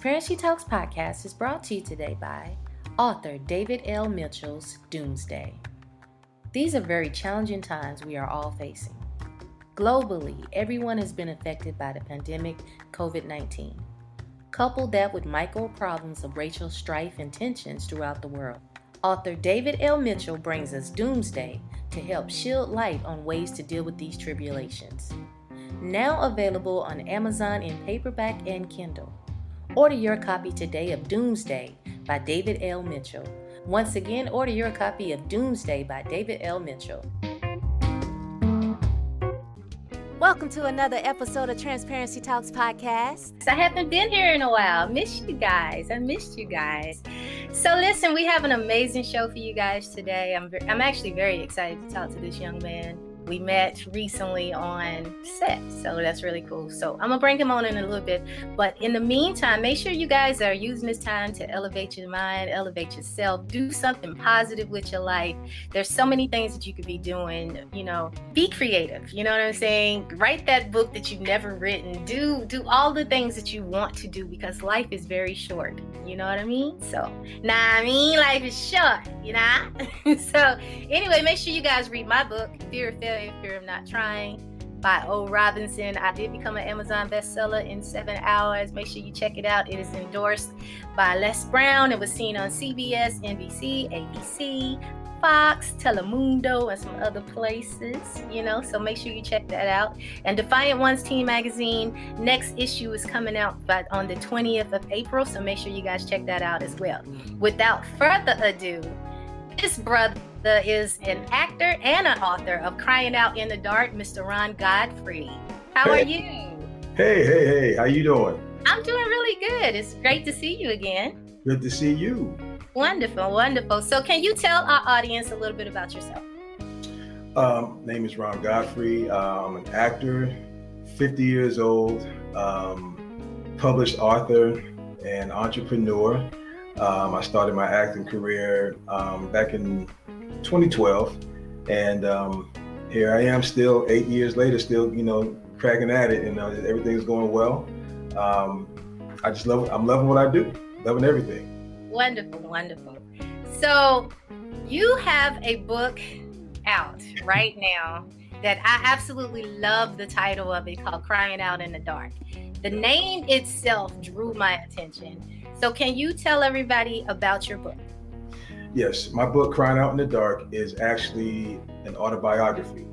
Transparency Talks podcast is brought to you today by author David L. Mitchell's Doomsday. These are very challenging times we are all facing. Globally, everyone has been affected by the pandemic COVID 19. Couple that with micro problems of racial strife and tensions throughout the world. Author David L. Mitchell brings us Doomsday to help shield light on ways to deal with these tribulations. Now available on Amazon in paperback and Kindle. Order your copy today of Doomsday by David L. Mitchell. Once again, order your copy of Doomsday by David L. Mitchell. Welcome to another episode of Transparency Talks podcast. I haven't been here in a while. Miss you guys. I missed you guys. So listen, we have an amazing show for you guys today. I'm I'm actually very excited to talk to this young man we met recently on set. So that's really cool. So I'm gonna bring him on in a little bit. But in the meantime, make sure you guys are using this time to elevate your mind, elevate yourself, do something positive with your life. There's so many things that you could be doing, you know, be creative. You know what I'm saying? Write that book that you've never written. Do do all the things that you want to do because life is very short. You know what I mean? So nah I mean life is short, you know? so anyway, make sure you guys read my book, Fear of Failure Fear of Not Trying by O. Robinson. I did become an Amazon bestseller in seven hours. Make sure you check it out. It is endorsed by Les Brown. It was seen on CBS, NBC, ABC, Fox, Telemundo, and some other places, you know, so make sure you check that out. And Defiant Ones Teen Magazine, next issue is coming out but on the 20th of April, so make sure you guys check that out as well. Mm. Without further ado, this brother is an actor and an author of Crying Out in the Dark, Mr. Ron Godfrey. How hey. are you? Hey, hey, hey, how you doing? I'm doing really good. It's great to see you again. Good to see you. Wonderful, wonderful. So, can you tell our audience a little bit about yourself? Um, name is Ron Godfrey. Uh, I'm an actor, 50 years old, um, published author, and entrepreneur. Um, I started my acting career um, back in 2012, and um, here I am still eight years later, still you know cracking at it, and uh, everything's going well. Um, I just love I'm loving what I do, loving everything. Wonderful, wonderful. So you have a book out right now that I absolutely love the title of it called Crying Out in the Dark. The name itself drew my attention. So, can you tell everybody about your book? Yes, my book, Crying Out in the Dark, is actually an autobiography.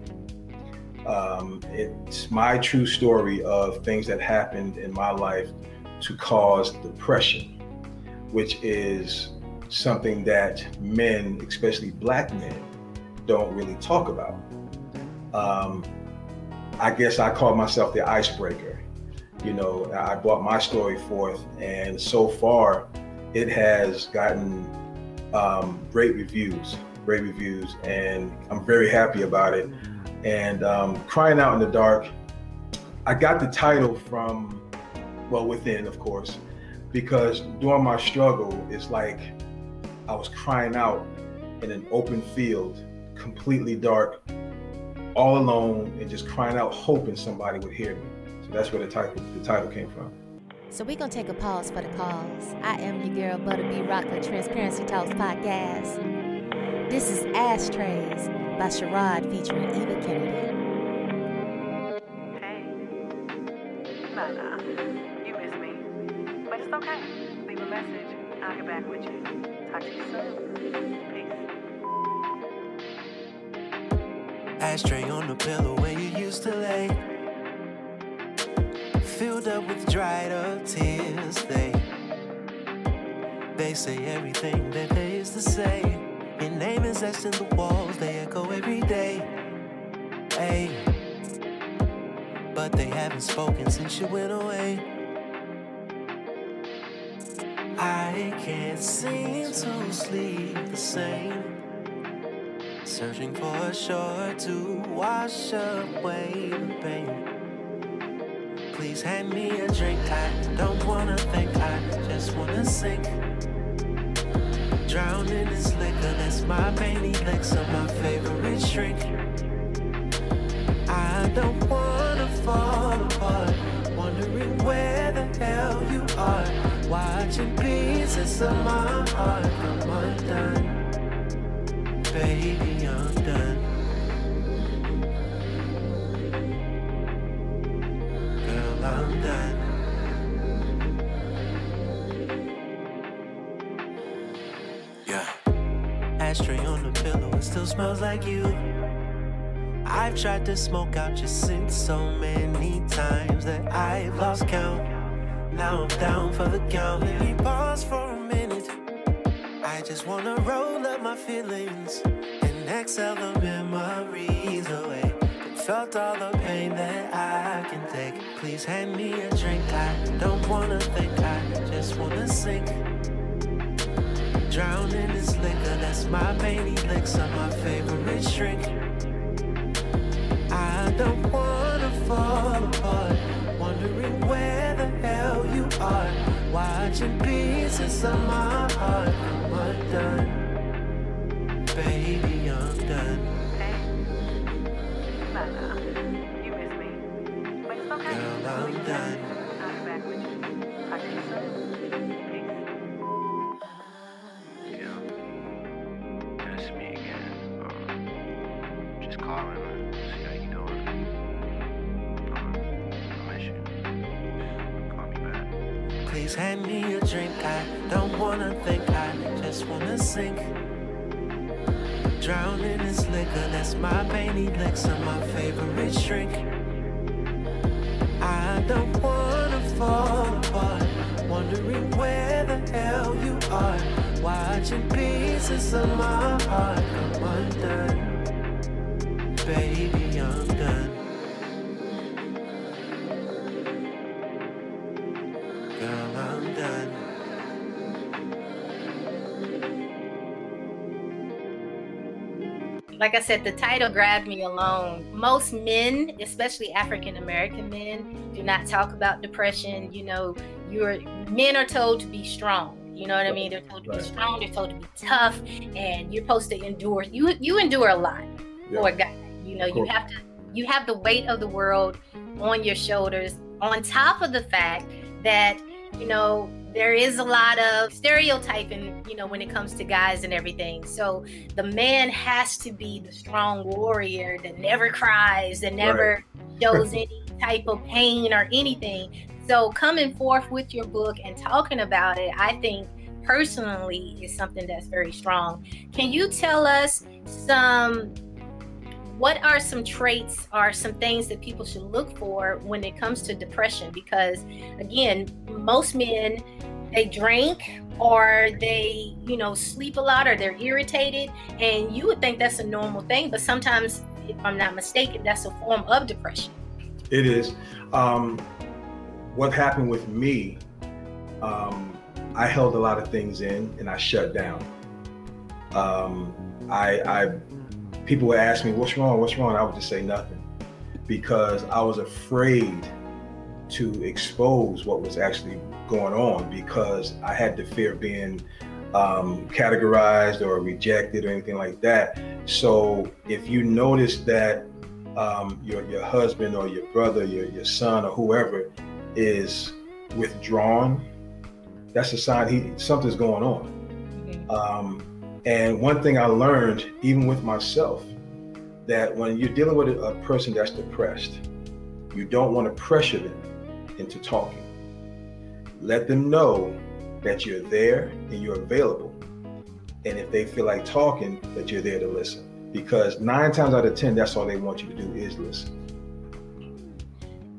Um, it's my true story of things that happened in my life to cause depression, which is something that men, especially black men, don't really talk about. Um, I guess I call myself the icebreaker. You know, I brought my story forth, and so far, it has gotten um, great reviews, great reviews, and I'm very happy about it. And um, Crying Out in the Dark, I got the title from, well, within, of course, because during my struggle, it's like I was crying out in an open field, completely dark, all alone, and just crying out, hoping somebody would hear me. So that's where the title, the title came from. So we're gonna take a pause for the cause. I am your girl Butterbee Rocker Transparency Talks podcast. This is Ashtrays by Sherrod featuring Eva Kennedy. Hey, nah, nah, you miss me, but it's okay. Leave a message. I'll get back with you. Talk to you soon. Peace. Ashtray on the pillow where you used to lay. Filled up with dried up tears. They they say everything that they used to say. Your name is etched in the walls, they echo every day. Hey, but they haven't spoken since you went away. I can't seem to sleep the same. Searching for a shore to wash away the pain. Please hand me a drink. I don't wanna think, I just wanna sink. Drown in this liquor, that's my pain elixir, my favorite shrink. I don't wanna fall apart, wondering where the hell you are. Watching pieces of my heart come undone. Baby, smells like you. I've tried to smoke out your scent so many times that I've lost count. Now I'm down for the count. Let me pause for a minute. I just wanna roll up my feelings and exhale the memories away. Felt all the pain that I can take. Please hand me a drink. I don't wanna think, I just wanna sink. Drown in this liquor, that's my pain elixir, my favorite shrink. I don't wanna fall apart, wondering where the hell you are. Watching pieces of my heart come undone. Baby, I'm done. Hey, Mana, you miss me. But it's okay. Girl, I'm done. Please hand me a drink. I don't wanna think, I just wanna sink. Drown in this liquor, that's my pain elixir, my favorite shrink. I don't wanna fall apart, wondering where the hell you are. Watching pieces of my heart come undone. Baby, I'm done. Like I said, the title grabbed me alone. Most men, especially African American men, do not talk about depression. You know, you're men are told to be strong. You know what I mean? They're told to be Right. strong. They're told to be tough, and you're supposed to endure. You you endure a lot Yeah. for a guy. You know, you have to. You have the weight of the world on your shoulders. On top of the fact that you know there is a lot of stereotyping. You know, when it comes to guys and everything. So the man has to be the strong warrior that never cries, that never shows any type of pain or anything. So coming forth with your book and talking about it, I think personally is something that's very strong. Can you tell us some what are some traits or some things that people should look for when it comes to depression? Because again, most men they drink or they, you know, sleep a lot or they're irritated and you would think that's a normal thing, but sometimes if I'm not mistaken, that's a form of depression. It is. Um, what happened with me, um, I held a lot of things in and I shut down. Um, I, I, people would ask me, "What's wrong? What's wrong?" I would just say nothing because I was afraid to expose what was actually going on because I had the fear of being um, categorized or rejected or anything like that. So if you notice that um, your your husband or your brother, your your son or whoever is withdrawn, that's a sign he something's going on. Um, and one thing I learned, even with myself, that when you're dealing with a, person that's depressed, you don't want to pressure them into talking. Let them know that you're there and you're available. And if they feel like talking, that you're there to listen. because nine times out of ten, that's all they want you to do is listen.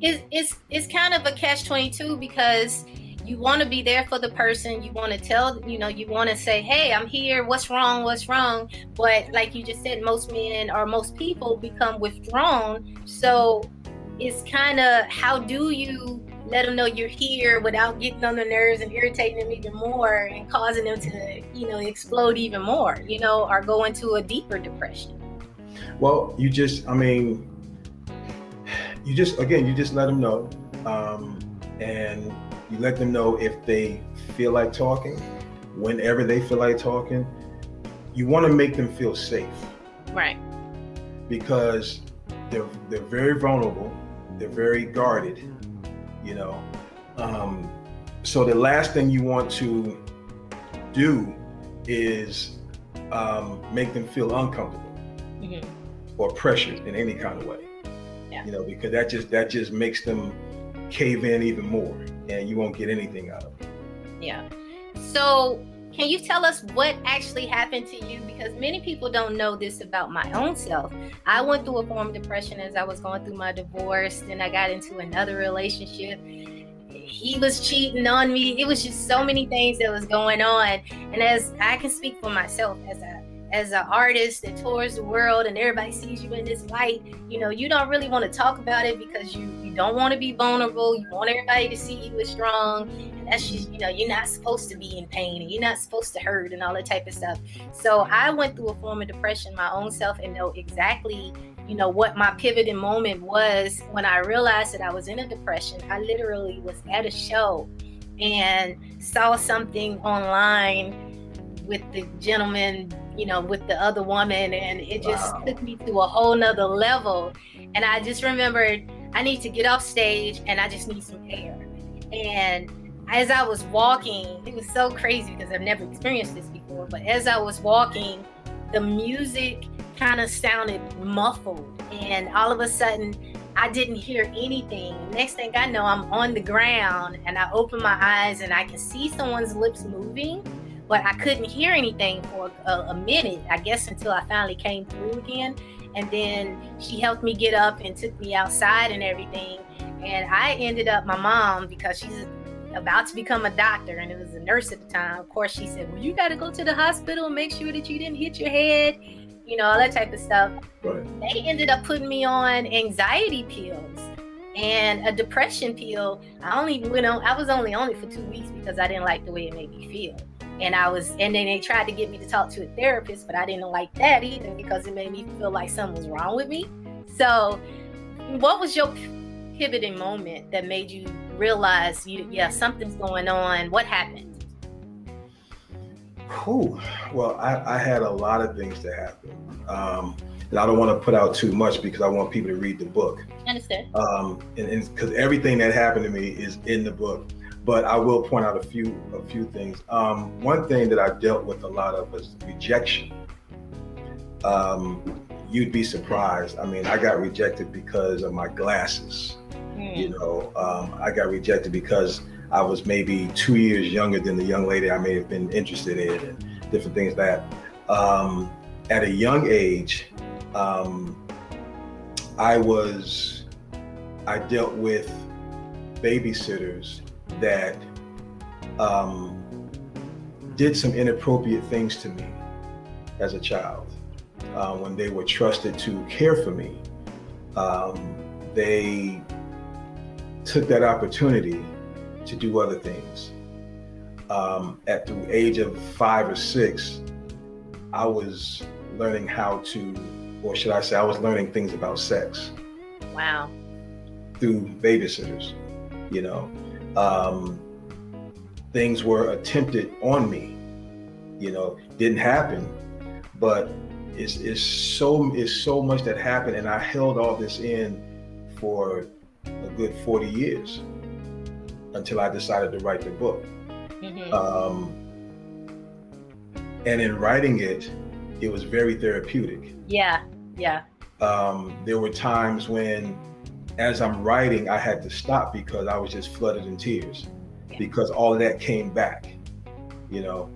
It's it's it's kind of a catch twenty two because you want to be there for the person you want to tell you know you want to say hey i'm here. What's wrong? What's wrong? But like you just said most men or most people become withdrawn. So it's kind of how do you let them know you're here without getting on their nerves and irritating them even more and causing them to you know explode even more you know or go into a deeper depression? Well you just i mean you just again you just let them know um, and you let them know if they feel like talking, whenever they feel like talking. You want to make them feel safe. Right. Because they're they're very vulnerable, they're very guarded, you know. Um, so the last thing you want to do is um, make them feel uncomfortable mm-hmm. or pressured in any kind of way. Yeah. You know, because that just that just makes them cave in even more and you won't get anything out of it. Yeah. So, can you tell us what actually happened to you? Because many people don't know this about my own self. I went through a form of depression as I was going through my divorce, then I got into another relationship. He was cheating on me. It was just so many things that was going on. And as I can speak for myself as a as an artist that tours the world and everybody sees you in this light, you know, you don't really want to talk about it because you you don't want to be vulnerable. You want everybody to see you as strong. And that's just, you know, you're not supposed to be in pain and you're not supposed to hurt and all that type of stuff. So I went through a form of depression my own self and know exactly, you know, what my pivoting moment was when I realized that I was in a depression. I literally was at a show and saw something online with the gentleman you know, with the other woman. And it just wow. took me to a whole nother level. And I just remembered I need to get off stage and I just need some air. And as I was walking, it was so crazy because I've never experienced this before. But as I was walking, the music kind of sounded muffled. And all of a sudden, I didn't hear anything. Next thing I know, I'm on the ground and I open my eyes and I can see someone's lips moving but I couldn't hear anything for a, a, minute, I guess, until I finally came through again. And then she helped me get up and took me outside and everything. And I ended up, my mom, because she's about to become a doctor and it was a nurse at the time, of course, she said, Well, you got to go to the hospital and make sure that you didn't hit your head, you know, all that type of stuff. Right. They ended up putting me on anxiety pills and a depression pill. I only went on, I was only on it for two weeks because I didn't like the way it made me feel and I was, and then they tried to get me to talk to a therapist, but I didn't like that either because it made me feel like something was wrong with me. So, what was your pivoting moment that made you realize, you, yeah, something's going on? What happened? Whew. Well, I, I, had a lot of things to happen. Um, and I don't want to put out too much because I want people to read the book. Understood. Um, and because everything that happened to me is in the book but I will point out a few a few things. Um, one thing that I dealt with a lot of was rejection. Um, you'd be surprised. I mean, I got rejected because of my glasses. Mm. You know, um, I got rejected because I was maybe two years younger than the young lady I may have been interested in, and different things that. Um, at a young age, um, I was I dealt with babysitters that um, did some inappropriate things to me as a child. Uh, when they were trusted to care for me, um, they took that opportunity to do other things. Um, at the age of five or six, I was learning how to, or should I say, I was learning things about sex. Wow. Through babysitters, you know um, things were attempted on me. You know, didn't happen, but it's, it's so it's so much that happened, and I held all this in for a good 40 years until I decided to write the book. Mm-hmm. Um, and in writing it, it was very therapeutic. Yeah, yeah. Um, there were times when as I'm writing, I had to stop because I was just flooded in tears because all of that came back, you know.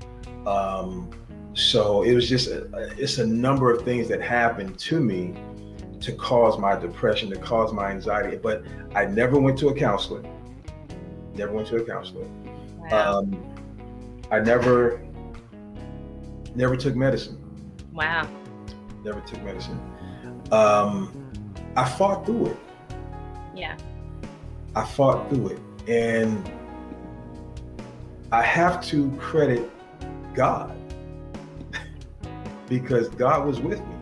Um, So it was just a, it's a number of things that happened to me to cause my depression, to cause my anxiety. But I never went to a counselor. Never went to a counselor. Wow. Um, I never never took medicine. wow. Never took medicine. Um, I fought through it. Yeah. I fought through it. And I have to credit God because God was with me.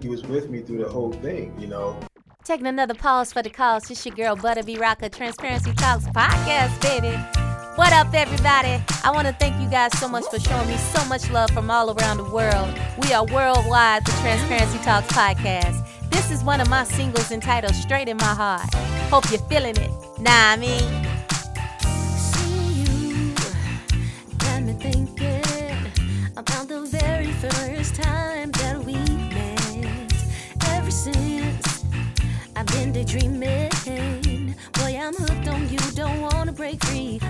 He was with me through the whole thing, you know. Taking another pause for the cause. It's your girl, Butter B Rocker, Transparency Talks podcast, baby. What up, everybody? I want to thank you guys so much for showing me so much love from all around the world. We are worldwide, the Transparency Talks podcast. This is one of my singles entitled Straight in My Heart. Hope you're feeling it. Nah, I mean. See you got me thinking about the very first time that we met. Ever since I've been daydreaming, boy, I'm hooked on you. Don't wanna break free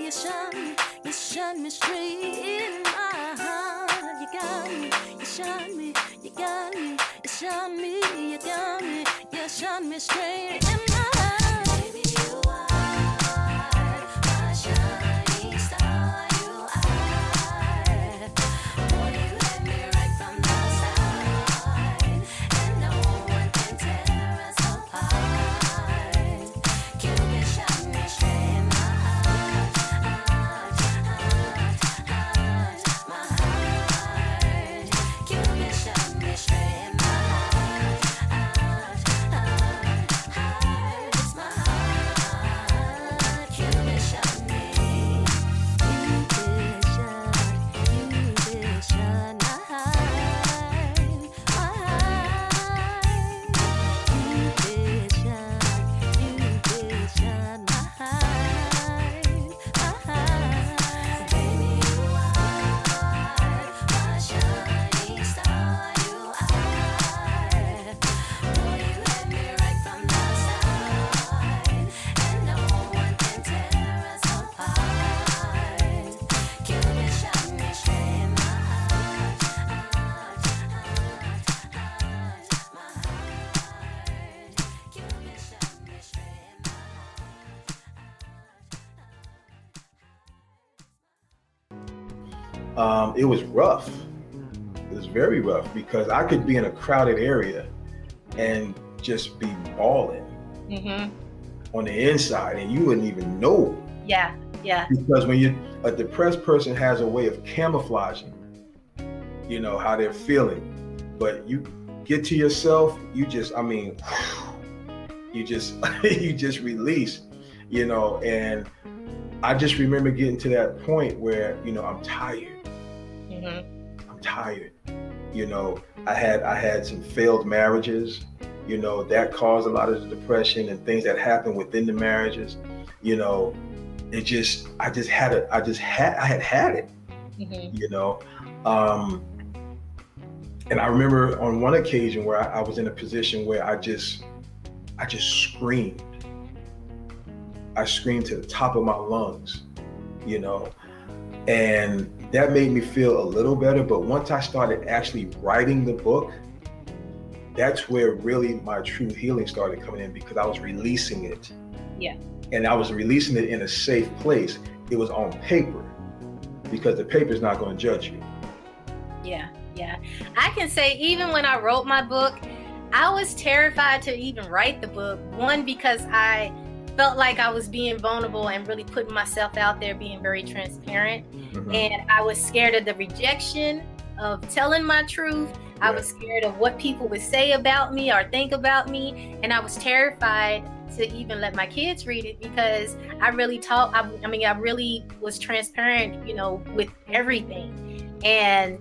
you shot me, you shot me straight in my heart. You got me, you shot me, you got me, you shot me, you got me, you shot me straight in my um, it was rough. It was very rough because I could be in a crowded area and just be bawling Mm-hmm. on the inside, and you wouldn't even know Yeah, yeah, because when you a depressed person has a way of camouflaging, you know how they're feeling, but you get to yourself, you just, I mean, you just you just release, you know, and I just remember getting to that point where you know I'm tired. Mm-hmm. I'm tired. You know, I had I had some failed marriages. You know, that caused a lot of the depression and things that happened within the marriages. You know, it just I just had it. I just had I had had it. Mm-hmm. You know, um, and I remember on one occasion where I, I was in a position where I just I just screamed. I screamed to the top of my lungs. You know, and that made me feel a little better but once i started actually writing the book that's where really my true healing started coming in because i was releasing it Yeah. and i was releasing it in a safe place it was on paper because the paper's not going to judge you Yeah, yeah. I can say even when I wrote my book, I was terrified to even write the book. One because I felt like I was being vulnerable and really putting myself out there, being very transparent, mm-hmm. and I was scared of the rejection of telling my truth. I was scared of what people would say about me or think about me, and I was terrified to even let my kids read it because I really taught. I, I mean, I really was transparent, you know, with everything, and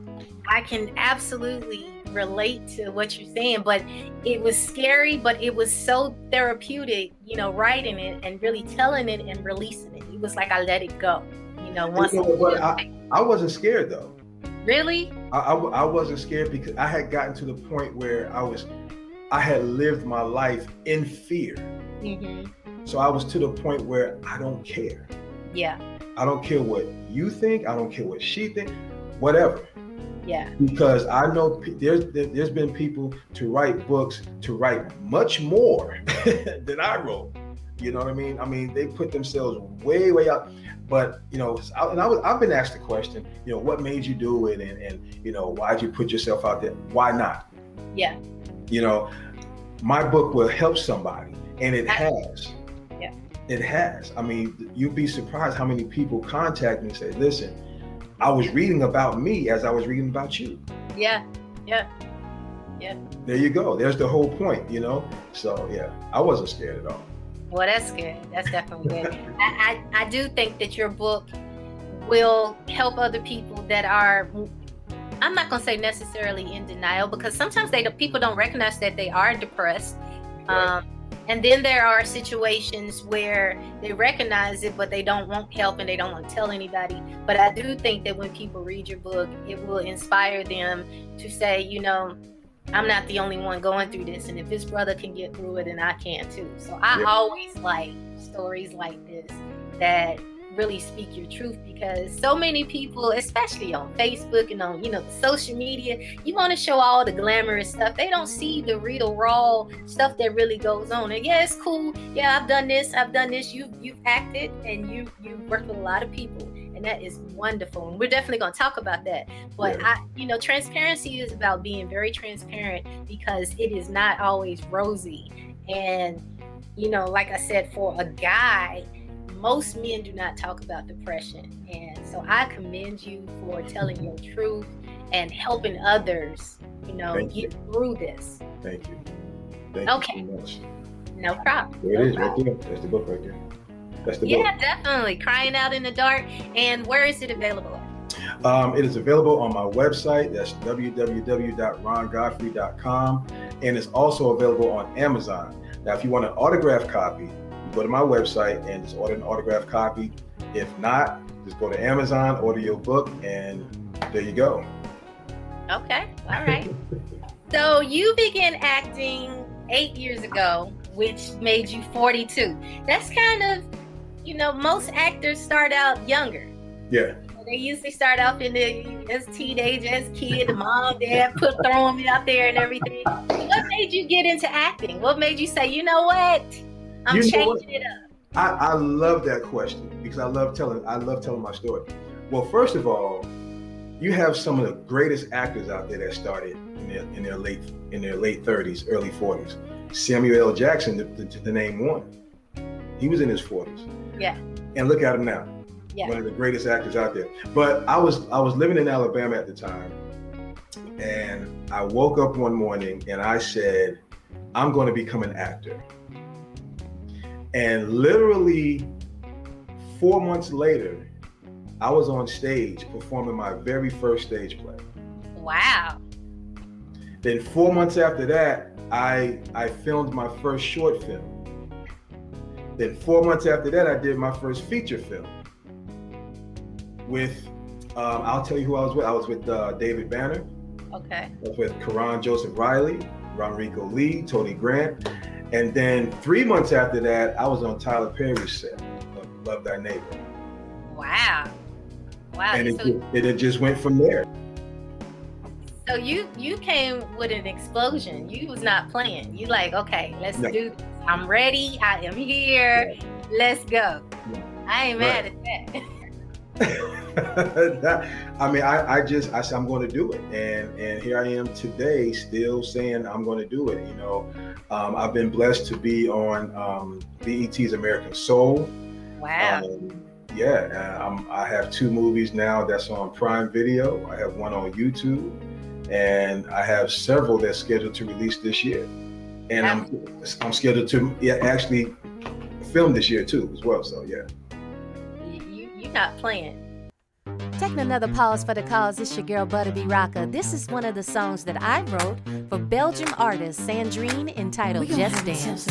I can absolutely relate to what you're saying, but it was scary, but it was so therapeutic, you know, writing it and really telling it and releasing it. It was like I let it go, you know, once You know, I, I wasn't scared though really, I, I, I wasn't scared because I had gotten to the point where I was, I had lived my life in fear. hmm So I was to the point where I don't care. yeah, I don't care what you think. I don't care what she think. Whatever. Yeah, Because I know there's there- there's been people to write books to write much more than I wrote. You know what I mean? I mean they put themselves way way out. But you know, I- and I was I've been asked the question. You know, what made you do it, and and you know, why'd you put yourself out there? Why not? yeah, you know my book will help somebody and it has Yeah. it has i mean you'd be surprised how many people contact me and say listen i was reading about me as i was reading about you yeah, yeah. Yeah. There you go there's the whole point you know so yeah i wasn't scared at all Well, that's good. That's definitely good. I, I, I do think that your book will help other people that are. I'm not gonna say necessarily in denial because sometimes they people don't recognize that they are depressed. Right. Um, and then there are situations where they recognize it, but they don't want help and they don't want to tell anybody. But I do think that when people read your book, it will inspire them to say, you know, I'm not the only one going through this, and if this brother can get through it, then I can too. So I Yeah. always like stories like this that really speak your truth because so many people, especially on Facebook and on you know social media, you want to show all the glamorous stuff. They don't see the real raw stuff that really goes on. And yeah, it's cool. Yeah, I've done this. I've done this. You you've acted and you you worked with a lot of people, and that is wonderful. And we're definitely going to talk about that. But Yeah. I, you know, transparency is about being very transparent because it is not always rosy. And, you know, like I said, for a guy, most men do not talk about depression. And so I commend you for telling your truth and helping others, you know, Thank get through this. thank you thank Okay. you so much No problem. there No it is problem. right there that's the book right there that's the Yeah, definitely. Crying Out in the Dark. And where is it available um, it is available on my website that's www.rongodfrey.com and it's also available on amazon now if you want an autographed copy you go to my website and just order an autographed copy if not just go to amazon order your book and there you go Okay. All right. so you began acting eight years ago, which made you 42. That's kind of, you know, most actors start out younger. yeah They usually start off in the as teenage, as kid, mom, dad put throwing me out there and everything. What made you get into acting? What made you say, you know what? I'm You changing it up. I, I love that question because I love telling I love telling my story. Well, first of all, you have some of the greatest actors out there that started in their, in their late in their late 30s, early 40s. Samuel L. Jackson, the, to, to name one, he was in his 40s. Yeah. And look at him now, Yeah. one of the greatest actors out there. But I was I was living in Alabama at the time, and I woke up one morning and I said, I'm going to become an actor. And literally four months later, I was on stage performing my very first stage play. Wow. Then four months after that, I I filmed my first short film. Then four months after that, I did my first feature film. With, um, I'll tell you who I was with. I was with uh, David Banner. Okay. I was with Karan Joseph Riley, Ronreaco Lee, Tony Grant, and then three months after that, I was on Tyler Perry's set of Love Thy Neighbor, Wow. Wow. and it, so, it, it just went from there. so you you came with an explosion. You was not playing. You like, okay, let's No. do this. I'm ready. I am here. Let's go. I ain't mad at that. That- I mean, I, I just I said I'm going to do it, and and here I am today, still saying I'm going to do it. You know, um, I've been blessed to be on um, BET's American Soul. Wow. Um, yeah, uh, I'm, I have two movies now that's on Prime Video. I have one on YouTube, and I have several that's scheduled to release this year. And I'm I'm scheduled to yeah, actually film this year too as well. So yeah. You, you you're not playing. Taking another pause for the cause, it's your girl Butterby Rocker. This is one of the songs that I wrote for Belgium artist Sandrine entitled Just Dance.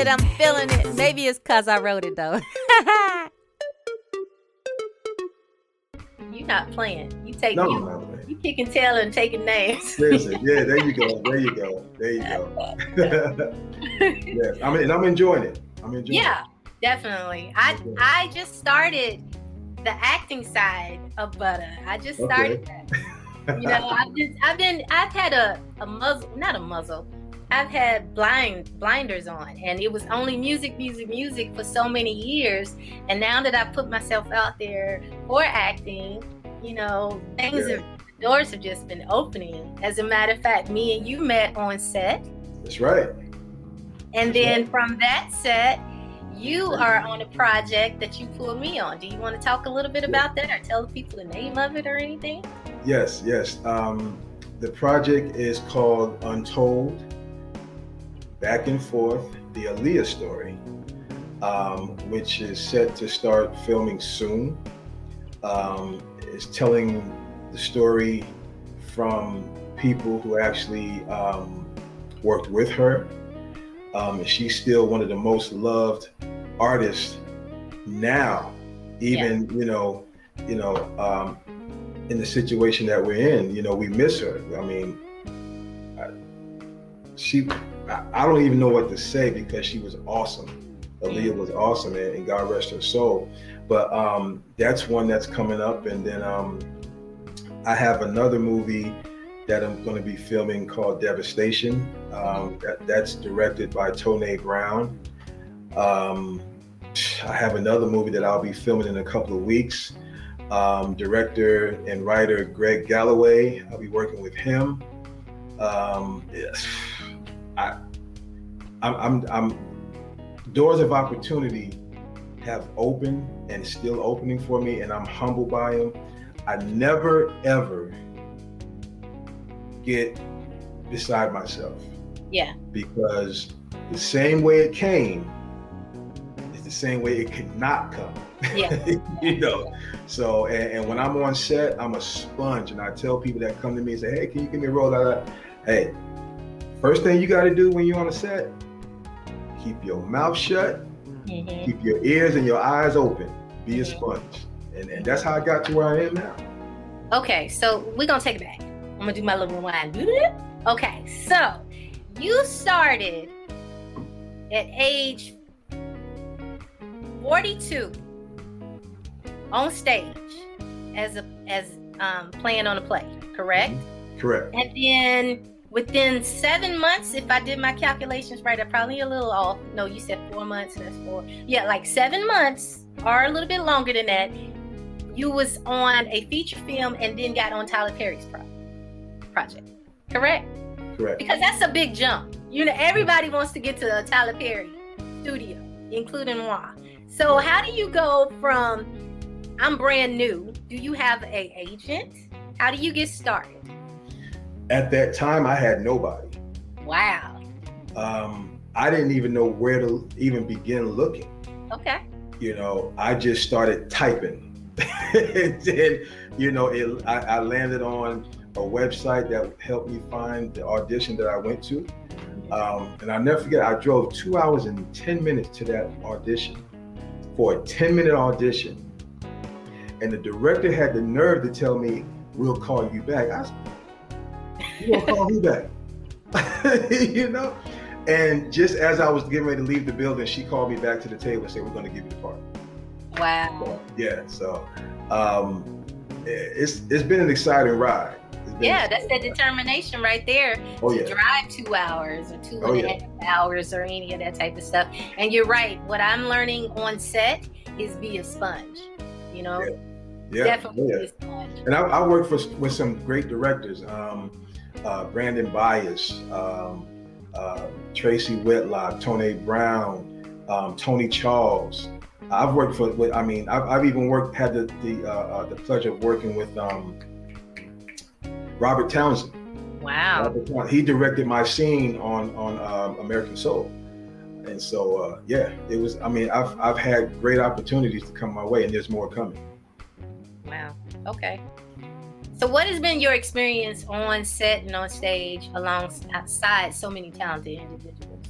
It, I'm feeling it. Maybe it's cause I wrote it though. you're not playing. You take No, you, playing. you kicking tail and taking names. Listen, yeah, there you go. There you go. There you go. yes, I mean, and I'm enjoying it. I'm enjoying yeah, definitely. I Okay. I just started the acting side of Butter. I just Okay. started that. You know, I've been I've been I've had a a muzzle, not a muzzle. I've had blind blinders on, and it was only music, music, music for so many years. And now that I put myself out there for acting, you know, things Yeah. have doors have just been opening. As a matter of fact, me and you met on set. That's right. And then from that set, you are on a project that you pulled me on. Do you want to talk a little bit about that or tell the people the name of it or anything? Yes, yes. Um, the project is called Untold, Back and Forth, the Aaliyah story, um, which is set to start filming soon. Um, it's telling the story from people who actually um, worked with her. Um, and she's still one of the most loved artists now, even, you know, you know, um, in the situation that we're in. You know, we miss her. I mean, I, she, I, I don't even know what to say because she was awesome. Aaliyah was awesome, and, and God rest her soul. But um, that's one that's coming up, and then um, I have another movie that I'm going to be filming called Devastation. Um, that, that's directed by Tone Brown. Um, I have another movie that I'll be filming in a couple of weeks um, director and writer Greg Galloway. I'll be working with him. Um, yes, I, I'm, I'm, I'm, doors of opportunity have opened and still opening for me, and I'm humbled by them. I never ever get beside myself Yeah. because the same way it came is the same way it could not come. Yeah. you know. So and, and when I'm on set, I'm a sponge, and I tell people that come to me and say, "Hey, can you give me a role?" Hey, first thing you got to do when you're on a set, keep your mouth shut, Mhm. keep your ears and your eyes open. Be a sponge, and, and that's how I got to where I am now. Okay, so we're gonna take it back. I'm gonna do my little rewind. Okay, so you started at age 42 on stage as a as um, playing on a play, correct? Correct. And then within seven months, if I did my calculations right, I'm probably a little off. No, you said four months. That's four. Yeah, like seven months or a little bit longer than that. You was on a feature film and then got on Tyler Perry's pro- project. Correct? Correct. Because that's a big jump. You know, everybody wants to get to a Tyler Perry studio, including moi. So how do you go from I'm brand new? Do you have a agent? How do you get started? At that time, I had nobody. Wow. Um, I didn't even know where to even begin looking. Okay. you know, I just started typing. and then, you know, it, I, I landed on a website that helped me find the audition that I went to. Um, and I'll never forget, I drove two hours and 10 minutes to that audition for a 10 minute audition. And the director had the nerve to tell me, we'll call you back. I you will call me back? you know? And just as I was getting ready to leave the building, she called me back to the table and said, we're going to give you the part. Wow. Yeah, so um, it's it's been an exciting ride. Yeah, that's that determination right there Oh, to yeah. drive two hours or two Oh, and a yeah. hours or any of that type of stuff. And you're right. What I'm learning on set is be a sponge. You know, yeah, definitely yeah. be a sponge. And I, I worked for, with some great directors, um, uh, Brandon Bias, um, uh, Tracy Whitlock, Tony Brown, um, Tony Charles. I've worked for, with, I mean, I've, I've even worked, had the the, uh, uh, the pleasure of working with um, Robert Townsend. Wow. Robert Townsend. He directed my scene on on um, American Soul, and so uh, yeah, it was. I mean, I've I've had great opportunities to come my way, and there's more coming. Wow. Okay. So, what has been your experience on set and on stage alongside so many talented individuals?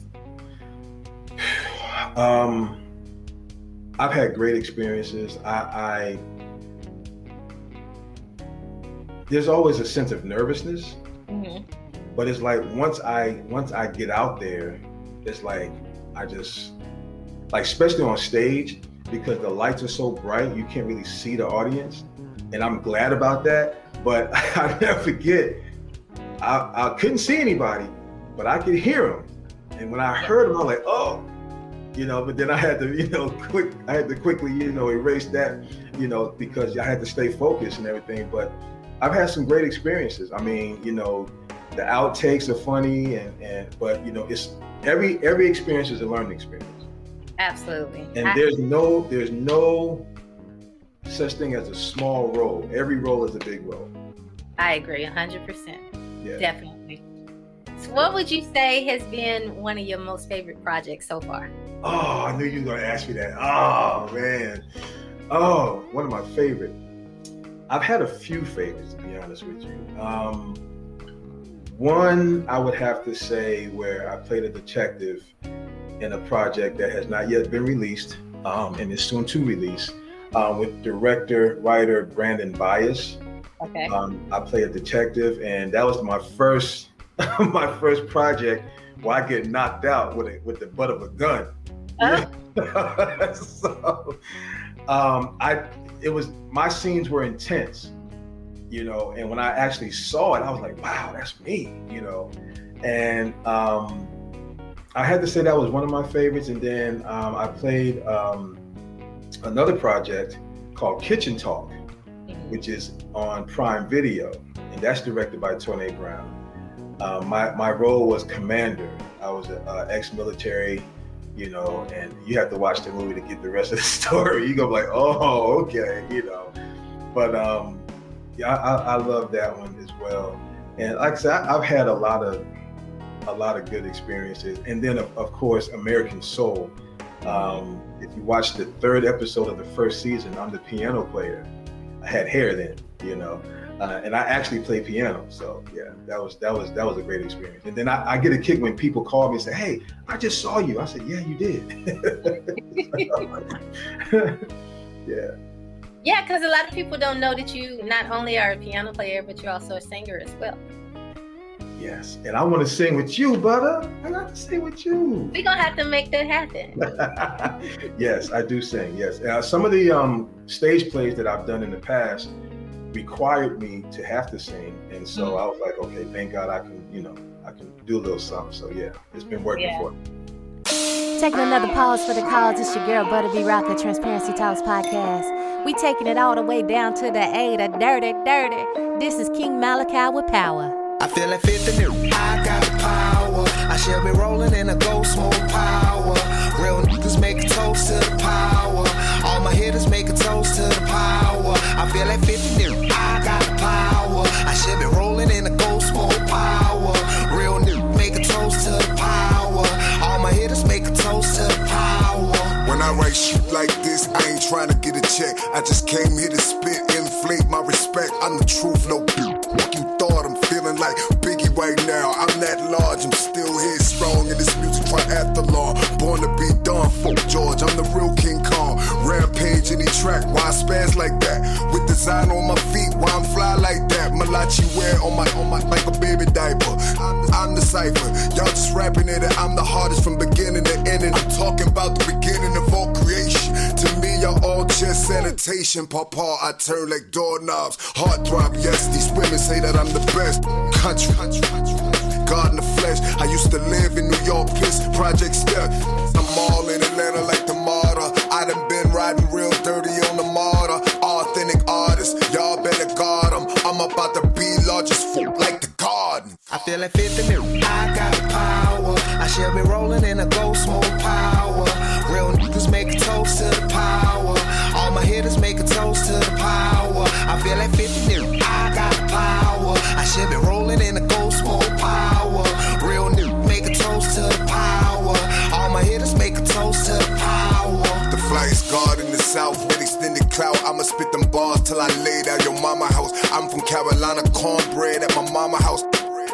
Um, I've had great experiences. I, I there's always a sense of nervousness, Mhm. but it's like once I once I get out there, it's like I just like especially on stage because the lights are so bright, you can't really see the audience, and I'm glad about that. But I never forget, I, I couldn't see anybody, but I could hear them, and when I heard them, I was like, oh, you know. But then I had to, you know, quick, I had to quickly, you know, erase that, you know, because I had to stay focused and everything. But I've had some great experiences. I mean, you know, the outtakes are funny, and and but you know, it's every every experience is a learning experience Absolutely. and I- there's no there's no such thing as a small role every role is a big role I agree 100%. yeah. Definitely. So what would you say has been one of your most favorite projects so far? oh i knew you were going to ask me that. Oh man. Oh one of my favorite. I've had a few favorites to be honest with you. Um one i would have to say where i played a detective in a project that has not yet been released um, and is soon to release um, with director writer brandon bias Okay. Um, I play a detective, and that was my first my first project where I get knocked out with a, with the butt of a gun. Oh. so, um, I it was my scenes were intense, you know, and when I actually saw it, I was like, wow, that's me, you know, and um, I had to say that was one of my favorites. And then um, I played um, another project called Kitchen Talk which is on Prime Video, and that's directed by Tone Brown. Uh, my my role was commander. I was an ex-military, you know, and you have to watch the movie to get the rest of the story. You go like, oh, okay, you know. But um, yeah, I, I, I love that one as well. And like I said, I, I've had a lot of a lot of good experiences. And then of, of course, American Soul. Um, if you watch the third episode of the first season, I'm the piano player. I had hair then, you know, uh, and I actually play piano. So yeah, that was that was that was a great experience. And then I, I get a kick when people call me and say, "Hey, I just saw you." I said, "Yeah, you did." yeah. Yeah, because a lot of people don't know that you not only are a piano player, but you're also a singer as well. Yes, and I want to sing with you, butter. I got to sing with you. We're gonna have to make that happen. yes, I do sing. Yes, uh, some of the um, stage plays that I've done in the past required me to have to sing, and so I was like, okay, thank God I can, you know, I can do a little something. So yeah, it's been working Yeah. for me. Taking another pause for the cause. It's your girl, Butta B Rocka, Transparency Talks Podcast. We taking it all the way down to the A, the dirty, dirty. This is King Malachi with power. I feel like 50 new. I got the power. I shall be rolling in a ghost smoke power. Real niggas make a toast to the power. All my hitters make a toast to the power. I feel like 50 new. I got the power. I shall be rolling in a ghost smoke power. Real niggas make a toast to the power. All my hitters make a toast to the power. When I write shit like this, I ain't trying to get a check. I just came here to spit, inflate my respect. I'm the truth, no beat. Like Biggie right now. I'm that large, I'm still here strong in this music triathlon. Born to be done, fuck George. I'm the real King Kong. Rampage any track, why spaz like that? With design on my feet, why I'm fly like that? Malachi wear on my on my like a baby diaper. I'm, the cipher. Y'all just rapping it, and I'm the hardest from beginning to ending. I'm talking about the beginning of all. Y'all all just sanitation. Papa, I turn like doorknobs. Heart throb, yes, these women say that I'm the best. Country, God in the flesh. I used to live in New York, piss, Project Step. I'm all in Atlanta like the martyr. I done been riding real dirty on the martyr. Authentic artist, y'all better guard 'em. I'm about to be largest fool like the garden. I feel like 50 new. I got bars till I lay down your mama house. I'm from Carolina, cornbread at my mama house.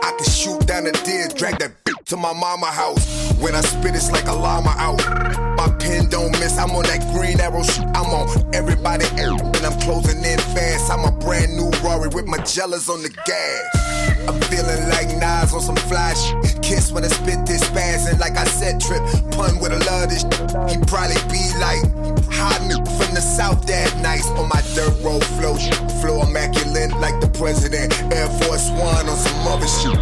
I can shoot down a deer, drag that bitch to my mama house. When I spit, it's like a llama out. My pen don't miss, I'm on that green arrow shit. I'm on everybody, and I'm closing in fast. I'm a brand new Rory with my jealous on the gas. I'm feeling like Nas on some fly shit. Kiss when I spit this spazzing like I said trip. Pun with a love this. He probably be like hot from the south that nice on my dirt road flow. Flow immaculate like the president. Air Force One on some other shit.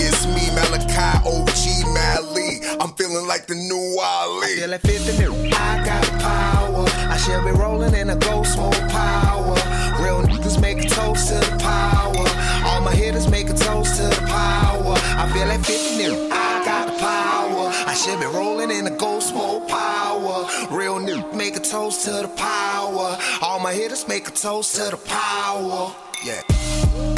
It's me, Malachi, OG, Mally. I'm feeling like the new Ali. I feel like 50 new. I got power. I should be rolling in a ghost mode power. Real niggas make a toast to the power. All my hitters make a toast to the power. I feel like 50 new. Should be rolling in a ghost mode power. Real niggas make a toast to the power. All my hitters make a toast to the power. Yeah.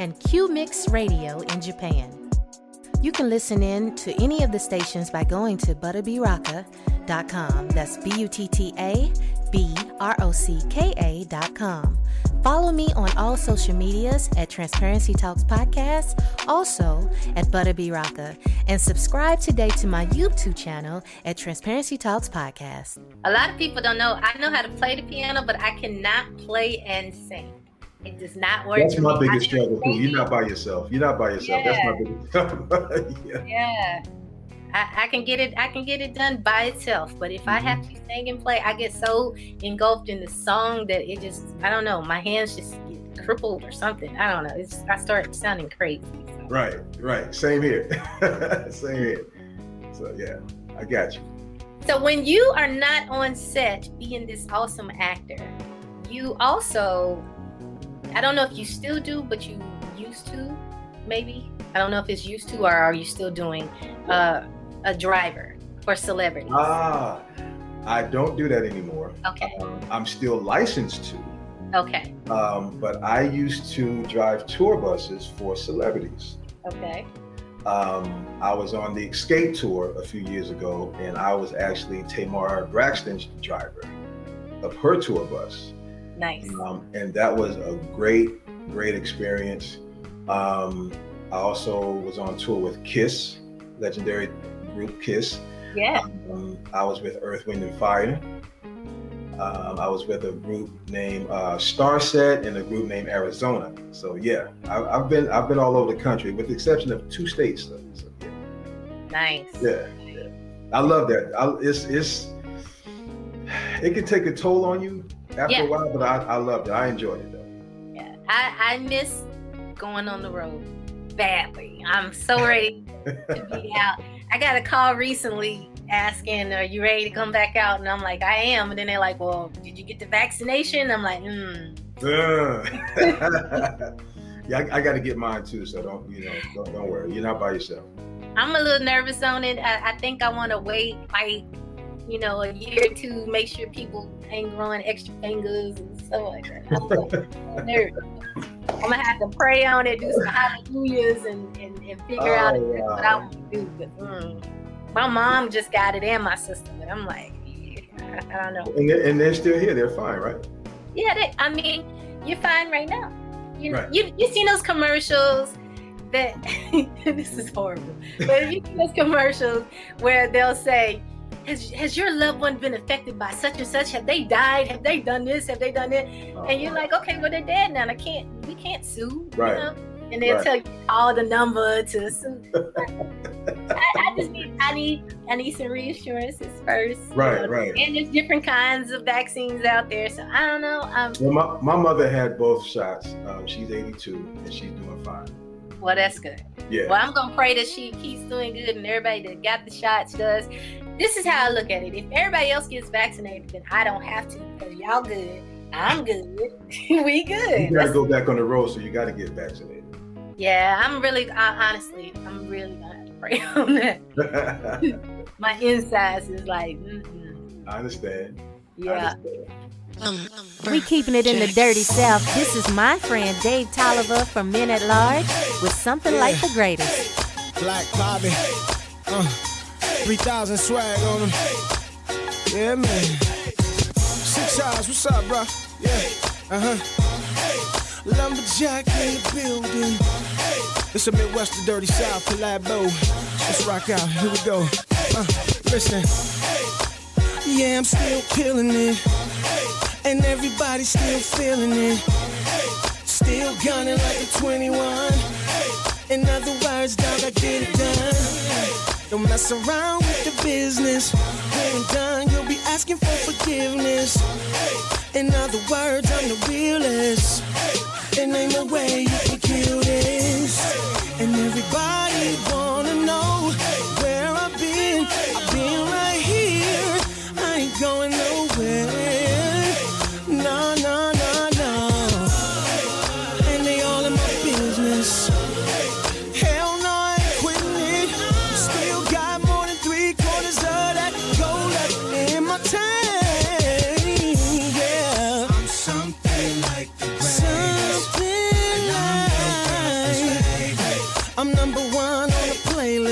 and Q Mix Radio in Japan. You can listen in to any of the stations by going to buttabrocka.com. That's B U T T A B R O C K A.com. Follow me on all social medias at Transparency Talks Podcast, also at Butta B Rocka, and subscribe today to my YouTube channel at Transparency Talks Podcast. A lot of people don't know. I know how to play the piano, but I cannot play and sing. It does not work. That's my biggest struggle too. You're not by yourself. You're not by yourself. That's my biggest yeah. Yeah. I, I can get it I can get it done by itself. But if I have Mm-hmm. to sing and play, I get so engulfed in the song that it just I don't know, my hands just get crippled or something. I don't know. It's I start sounding crazy. Right, right. Same here. Same here. So yeah, I got you. So when you are not on set being this awesome actor, you also I don't know if you still do, but you used to maybe. I don't know if it's used to or are you still doing uh, a driver for celebrities? Ah, I don't do that anymore. Okay. I'm still licensed to, Okay. um, but I used to drive tour buses for celebrities. Okay. Um, I was on the Escape Tour a few years ago, and I was actually Tamar Braxton's driver of her tour bus. Nice. Um, and that was a great, great experience. Um, I also was on tour with Kiss, legendary group Kiss. Yeah. Um, I was with Earth, Wind, and Fire. Um, I was with a group named uh, Starset and a group named Arizona. So yeah, I, I've been I've been all over the country, with the exception of two states. Though. So, Nice. yeah, yeah, I love that. I, it's it's it can take a toll on you after Yeah. a while, but I, I loved it. I enjoyed it though. Yeah. I, I miss going on the road badly. I'm so ready to be out. I got a call recently asking, Are you ready to come back out? And I'm like, I am. And then they're like, Well, did you get the vaccination? I'm like, hmm. Yeah, I, I got to get mine too. So don't you know? Don't, don't worry. You're not by yourself. I'm a little nervous on it. I, I think I want to wait like, you know, a year or two, make sure people ain't growing extra fingers and stuff like that. I'm so nervous. I'm gonna have to pray on it, do some hallelujahs, and, and, and figure out Oh, that's what I want to do. But, mm, my mom just got it and my sister, but I'm like, yeah, I, I don't know. And they're, and they're still here. They're fine, right? Yeah, they, I mean, you're fine right now. You Right. you you seen those commercials that this is horrible, but you see those commercials where they'll say, "Has has your loved one been affected by such and such? Have they died? Have they done this? Have they done that?" And you're like, "Okay, well they're dead now. I can't. We can't sue." you know? And they'll Right. tell you all the number to sue. I, I just need I need I need some reassurances first. you Right, know? right. And there's different kinds of vaccines out there, so I don't know. Um, Well, my, my mother had both shots. Um, she's 82 and she's doing fine. Well, that's good. Yeah. Well, I'm gonna pray that she keeps doing good, and everybody that got the shots does. This is how I look at it. If everybody else gets vaccinated, then I don't have to because y'all good. I'm good. we good. You gotta go back on the road, so you gotta get vaccinated. Yeah, I'm really, I, honestly, I'm really gonna have to pray on that. My insides is like, mm-mm. I understand. yeah. I understand. We keeping it in the dirty south. This is my friend Dave Tolliver from Men at Large with something like the greatest. Black Bobby. Uh, 3,000 swag on them. Yeah, man. Six eyes, what's up, bro? Yeah, uh huh. Lumberjack in the building. It's a Midwestern Dirty South collabo. Let's rock out. Here we go. Uh, listen. Yeah, I'm still killing it. And everybody's still feeling it. Still gunning like a 21. In other words, dog, I get it done. Don't mess around with the business. When done, you'll be asking for forgiveness. In other words, I'm the realest. And ain't no way you can kill this. And everybody wanna know where I've been. I've been right here. I ain't going nowhere.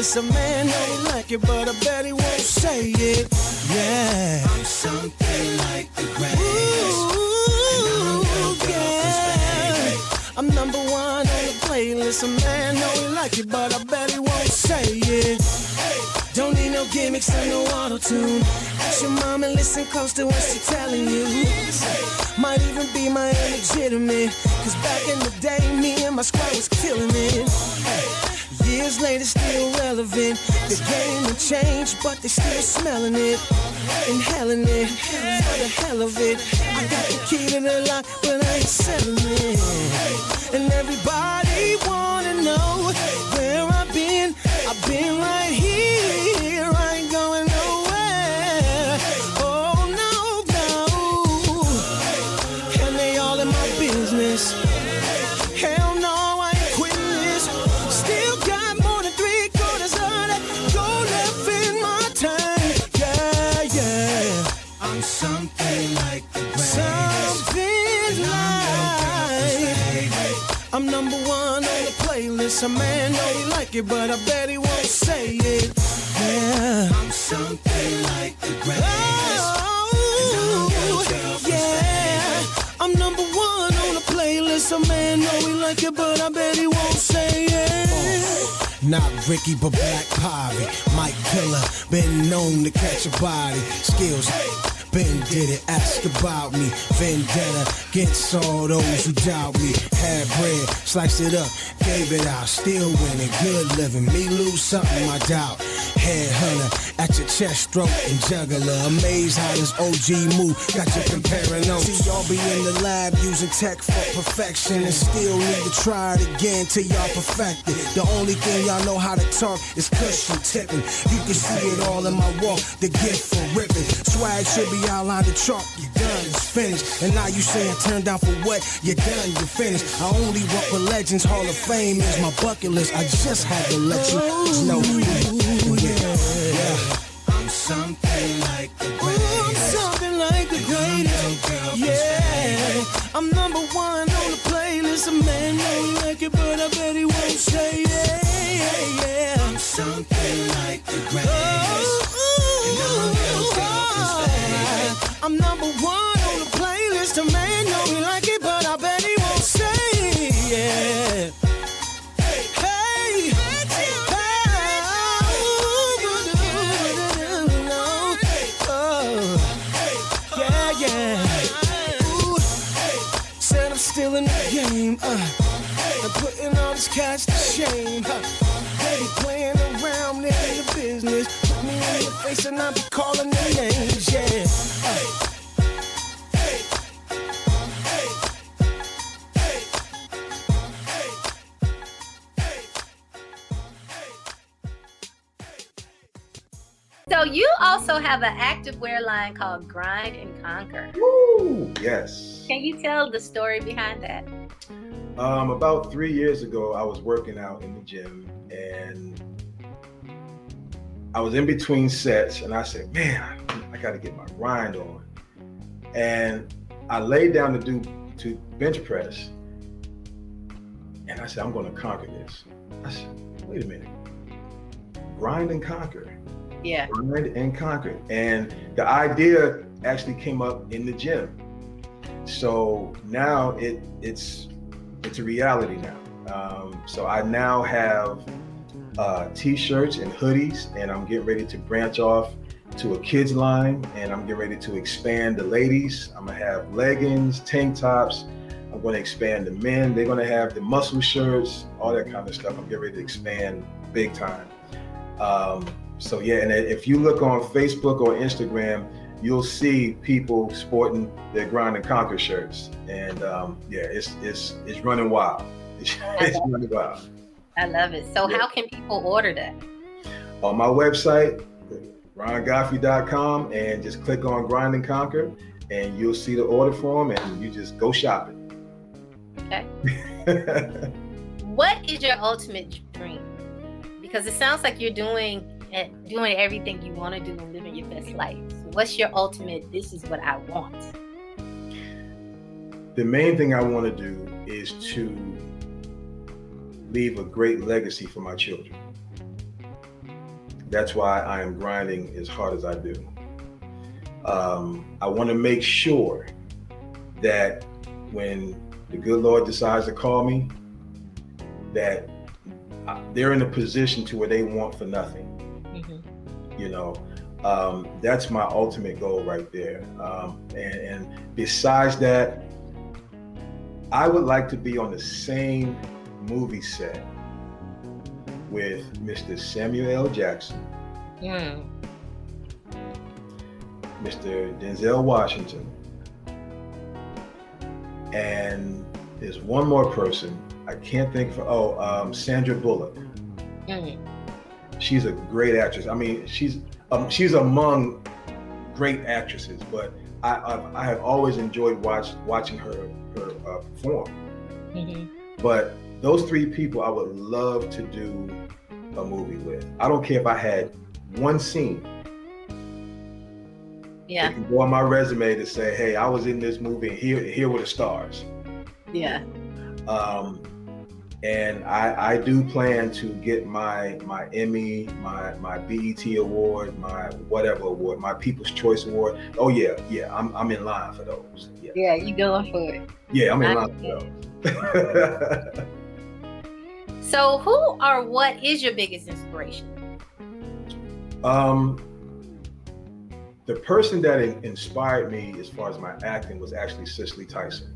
Playlist. A man don't like it, but I bet he won't say it. Yeah. I'm something like the greatest. Ooh, yeah. I'm number one on the playlist. A man know he like it, but I bet he won't say it. Don't need no gimmicks and no auto tune. Ask your mom and listen close to what she's telling you. Might even be my illegitimate. Cause back in the day, me and my squad was killing it. Years later, still relevant. The game will change, but they still smelling it. Inhaling it for the hell of it. I got the key to the lock, but I ain't selling it. And everybody wanna know where I've been. I've been right here. A man know he like it, but I bet he won't say it. Yeah. I'm something like the greatest. Oh, yeah. I'm number one on the playlist. A man know he like it, but I bet he won't say it. Uh, not Ricky, but Black Poverty. Mike Killer, been known to catch a body. Skills. Did it, ask about me. Vendetta, gets all those who doubt me. Had bread, sliced it up, gave it out. Still winning, good living. Me lose something, I doubt. Headhunter, at your chest, throat, and juggler. Amazed how this OG move got you comparing notes. See, y'all be in the lab using tech for perfection and still need to try it again till y'all perfect it. The only thing y'all know how to talk is cushion tipping. You can see it all in my walk, the gift for ripping. Swag should be outlined the chalk, you done, it's finished. And now you saying turn down for what? You done, you finished. I only walk with legends, Hall of Fame is my bucket list. I just had to let you know. Yeah, yeah. I'm something like the greatest. I'm something like the greatest. Yeah, I'm number one on the playlist. A man also have an active wear line called Grind and Conquer. Woo! Yes. Can you tell the story behind that? Um, about three years ago, I was working out in the gym and I was in between sets and I said, man, I got to get my grind on. And I laid down to do to bench press. And I said, I'm going to conquer this. I said, wait a minute. Grind and conquer. Yeah. Grind and conquer. And the idea actually came up in the gym. So now it it's it's a reality now. Um, so I now have uh, t-shirts and hoodies, and I'm getting ready to branch off to a kids line, and I'm getting ready to expand the ladies. I'm gonna have leggings, tank tops. I'm gonna expand the men. They're gonna have the muscle shirts, all that kind of stuff. I'm getting ready to expand big time. Um, so yeah, and if you look on Facebook or Instagram, you'll see people sporting their grind and conquer shirts, and um, yeah, it's it's it's running wild. It's, it's running wild. I love it. So Yeah. how can people order that? On my website, rongodfrey.com, and just click on Grind and Conquer, and you'll see the order form, and you just go shopping. Okay. What is your ultimate dream? Because it sounds like you're doing eh, doing everything you want to do and living your best life. So what's your ultimate? This is what I want. the main thing I want to do is to leave a great legacy for my children. That's why I am grinding as hard as I do. Um, I want to make sure that when the good Lord decides to call me, that uh, they're in a position to where they want for nothing you know um, that's my ultimate goal right there um, and, and besides that i would like to be on the same movie set with mr samuel l jackson Mm. mr denzel washington and there's one more person i can't think for oh um, sandra bullock Mm. She's a great actress. I mean, she's um, she's among great actresses, but I I've, I have always enjoyed watch, watching her her uh, perform. Mhm. But those three people, I would love to do a movie with. I don't care if I had one scene. Yeah. Go on my resume to say, "Hey, I was in this movie, here here were the stars." Yeah. Um, and I, I do plan to get my my Emmy, my my BET award, my whatever award, my People's Choice Award. Oh yeah, yeah, I'm I'm in line for those. Yeah, Yeah, you going for it. yeah, I'm in I line for those. So who or what is your biggest inspiration? um, the person that inspired me as far as my acting was actually Cicely Tyson,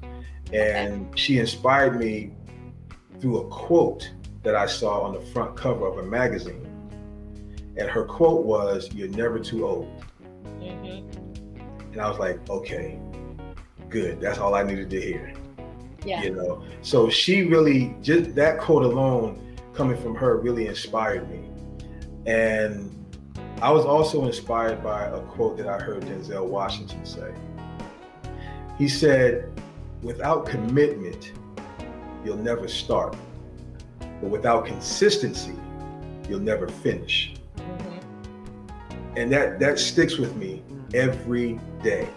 and she inspired me through a quote that I saw on the front cover of a magazine. And her quote was, You're never too old. Mm-hmm. And I was like, Okay, good. That's all I needed to hear. Yeah. You know, so she really, just that quote alone coming from her really inspired me. And I was also inspired by a quote that I heard Denzel Washington say. He said, Without commitment, you'll never start. But without consistency, you'll never finish. Mm-hmm. And that that sticks with me every day.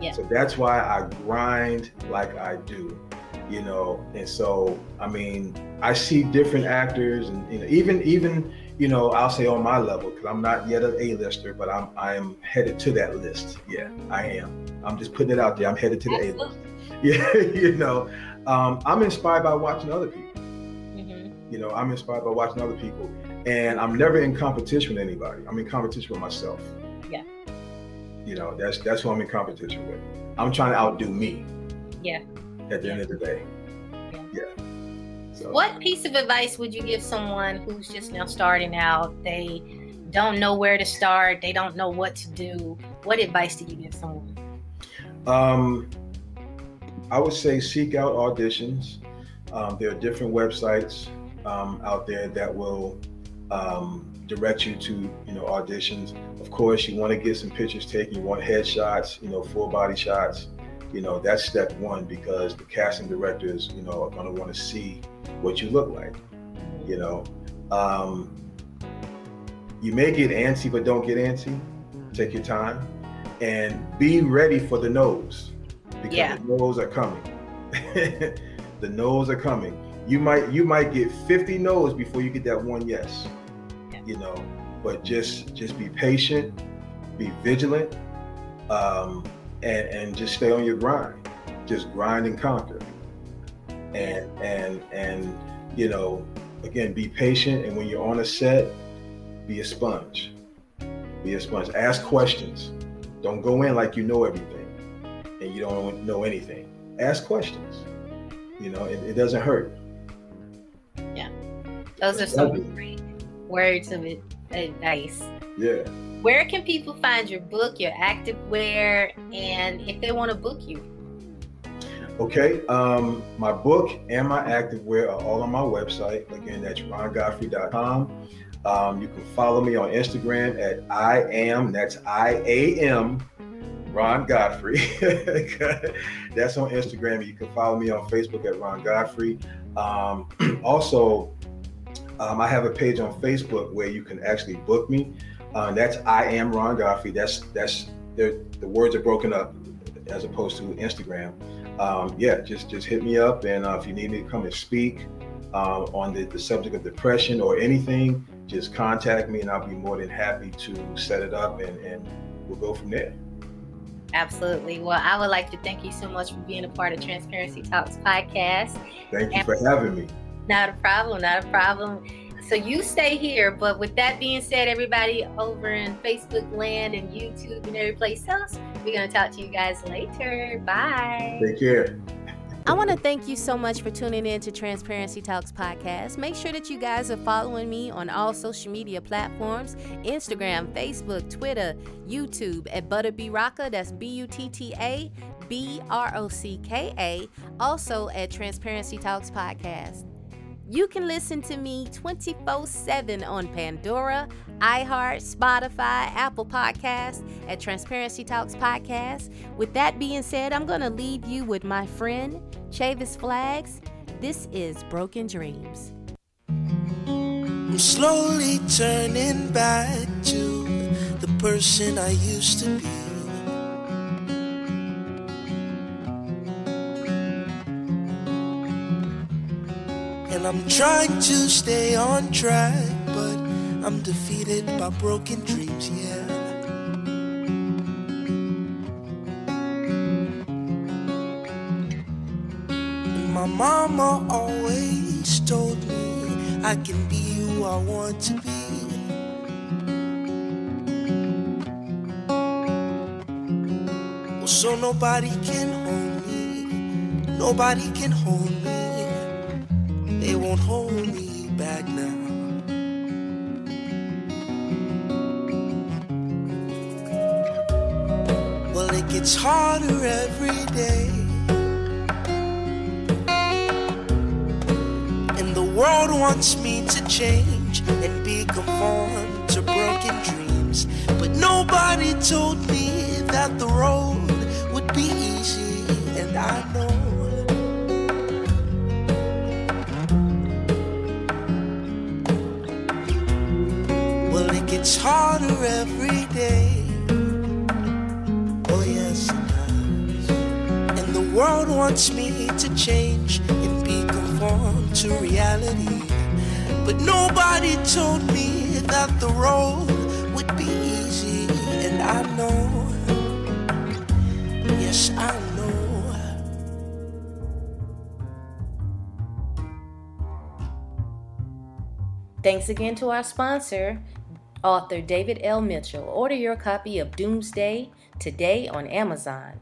Yeah. So that's why I grind like I do. You know, and so I mean, I see different actors and you know, even even you know, I'll say on my level because I'm not yet an A-lister, but I'm I'm headed to that list. Yeah, I am. I'm just putting it out there. I'm headed to the A-list. Yeah, you know, um, I'm inspired by watching other people. You know, I'm inspired by watching other people, and I'm never in competition with anybody. I'm in competition with myself. Yeah. You know, that's that's who I'm in competition with. I'm trying to outdo me Yeah. at the end of the day. Yeah. So, What piece of advice would you give someone who's just now starting out? They don't know where to start, they don't know what to do. What advice do you give someone? Um, I would say seek out auditions. Um, there are different websites um, out there that will um, direct you to you know auditions. Of course, you want to get some pictures taken. You want headshots, you know, full body shots. You know, that's step one because the casting directors, you know, are going to want to see what you look like. You know, um, you may get antsy, but don't get antsy. Take your time and be ready for the no's because Yeah. the no's are coming. the no's are coming. You might you might get 50 no's before you get that one yes. You know, but just just be patient, be vigilant, um, and and just stay on your grind. Just grind and conquer. And and and you know, again, be patient. And when you're on a set, be a sponge. Be a sponge. Ask questions. Don't go in like you know everything and you don't know anything. Ask questions. You know, it, it doesn't hurt. Yeah. Those are some great words of advice. Yeah. Where can people find your book, your active wear, and if they want to book you? Okay. Um, my book and my activewear are all on my website. Again, that's rongodfrey.com. Um, you can follow me on Instagram at I am, that's I A M, Ron Godfrey. that's on Instagram. You can follow me on Facebook at Ron Godfrey. Um, also, um, I have a page on Facebook where you can actually book me. Uh, that's I am Ron Godfrey. That's that's the words are broken up as opposed to Instagram. Um, yeah, just just hit me up, and uh, if you need me to come and speak uh, on the, the subject of depression or anything, just contact me, and I'll be more than happy to set it up, and, and we'll go from there. Absolutely. Well, I would like to thank you so much for being a part of Transparency Talks podcast. Thank you for having me. Not a problem, not a problem. So you stay here, but with that being said, everybody over in Facebook land and YouTube and every place else, we're gonna talk to you guys later. Bye. Take care. I want to thank you so much for tuning in to Transparency Talks podcast. Make sure that you guys are following me on all social media platforms Instagram, Facebook, Twitter, YouTube at Butta B Rocka. That's B U T T A B R O C K A. Also at Transparency Talks podcast. You can listen to me 24 7 on Pandora, iHeart, Spotify, Apple Podcasts, at Transparency Talks Podcast. With that being said, I'm going to leave you with my friend, Chavis Flags. This is Broken Dreams. I'm slowly turning back to the person I used to be. I'm trying to stay on track, but I'm defeated by broken dreams, yeah. My mama always told me I can be who I want to be. Well, so nobody can hold me, nobody can hold me. Won't hold me back now. Well, it gets harder every day. And the world wants me to change and be conformed to broken dreams. But nobody told me that the road harder every day. Oh, yes, it does. And the world wants me to change and be conformed to reality. But nobody told me that the road would be easy, and I know. Yes, I know. Thanks again to our sponsor, author David L. Mitchell. Order your copy of Doomsday today on Amazon.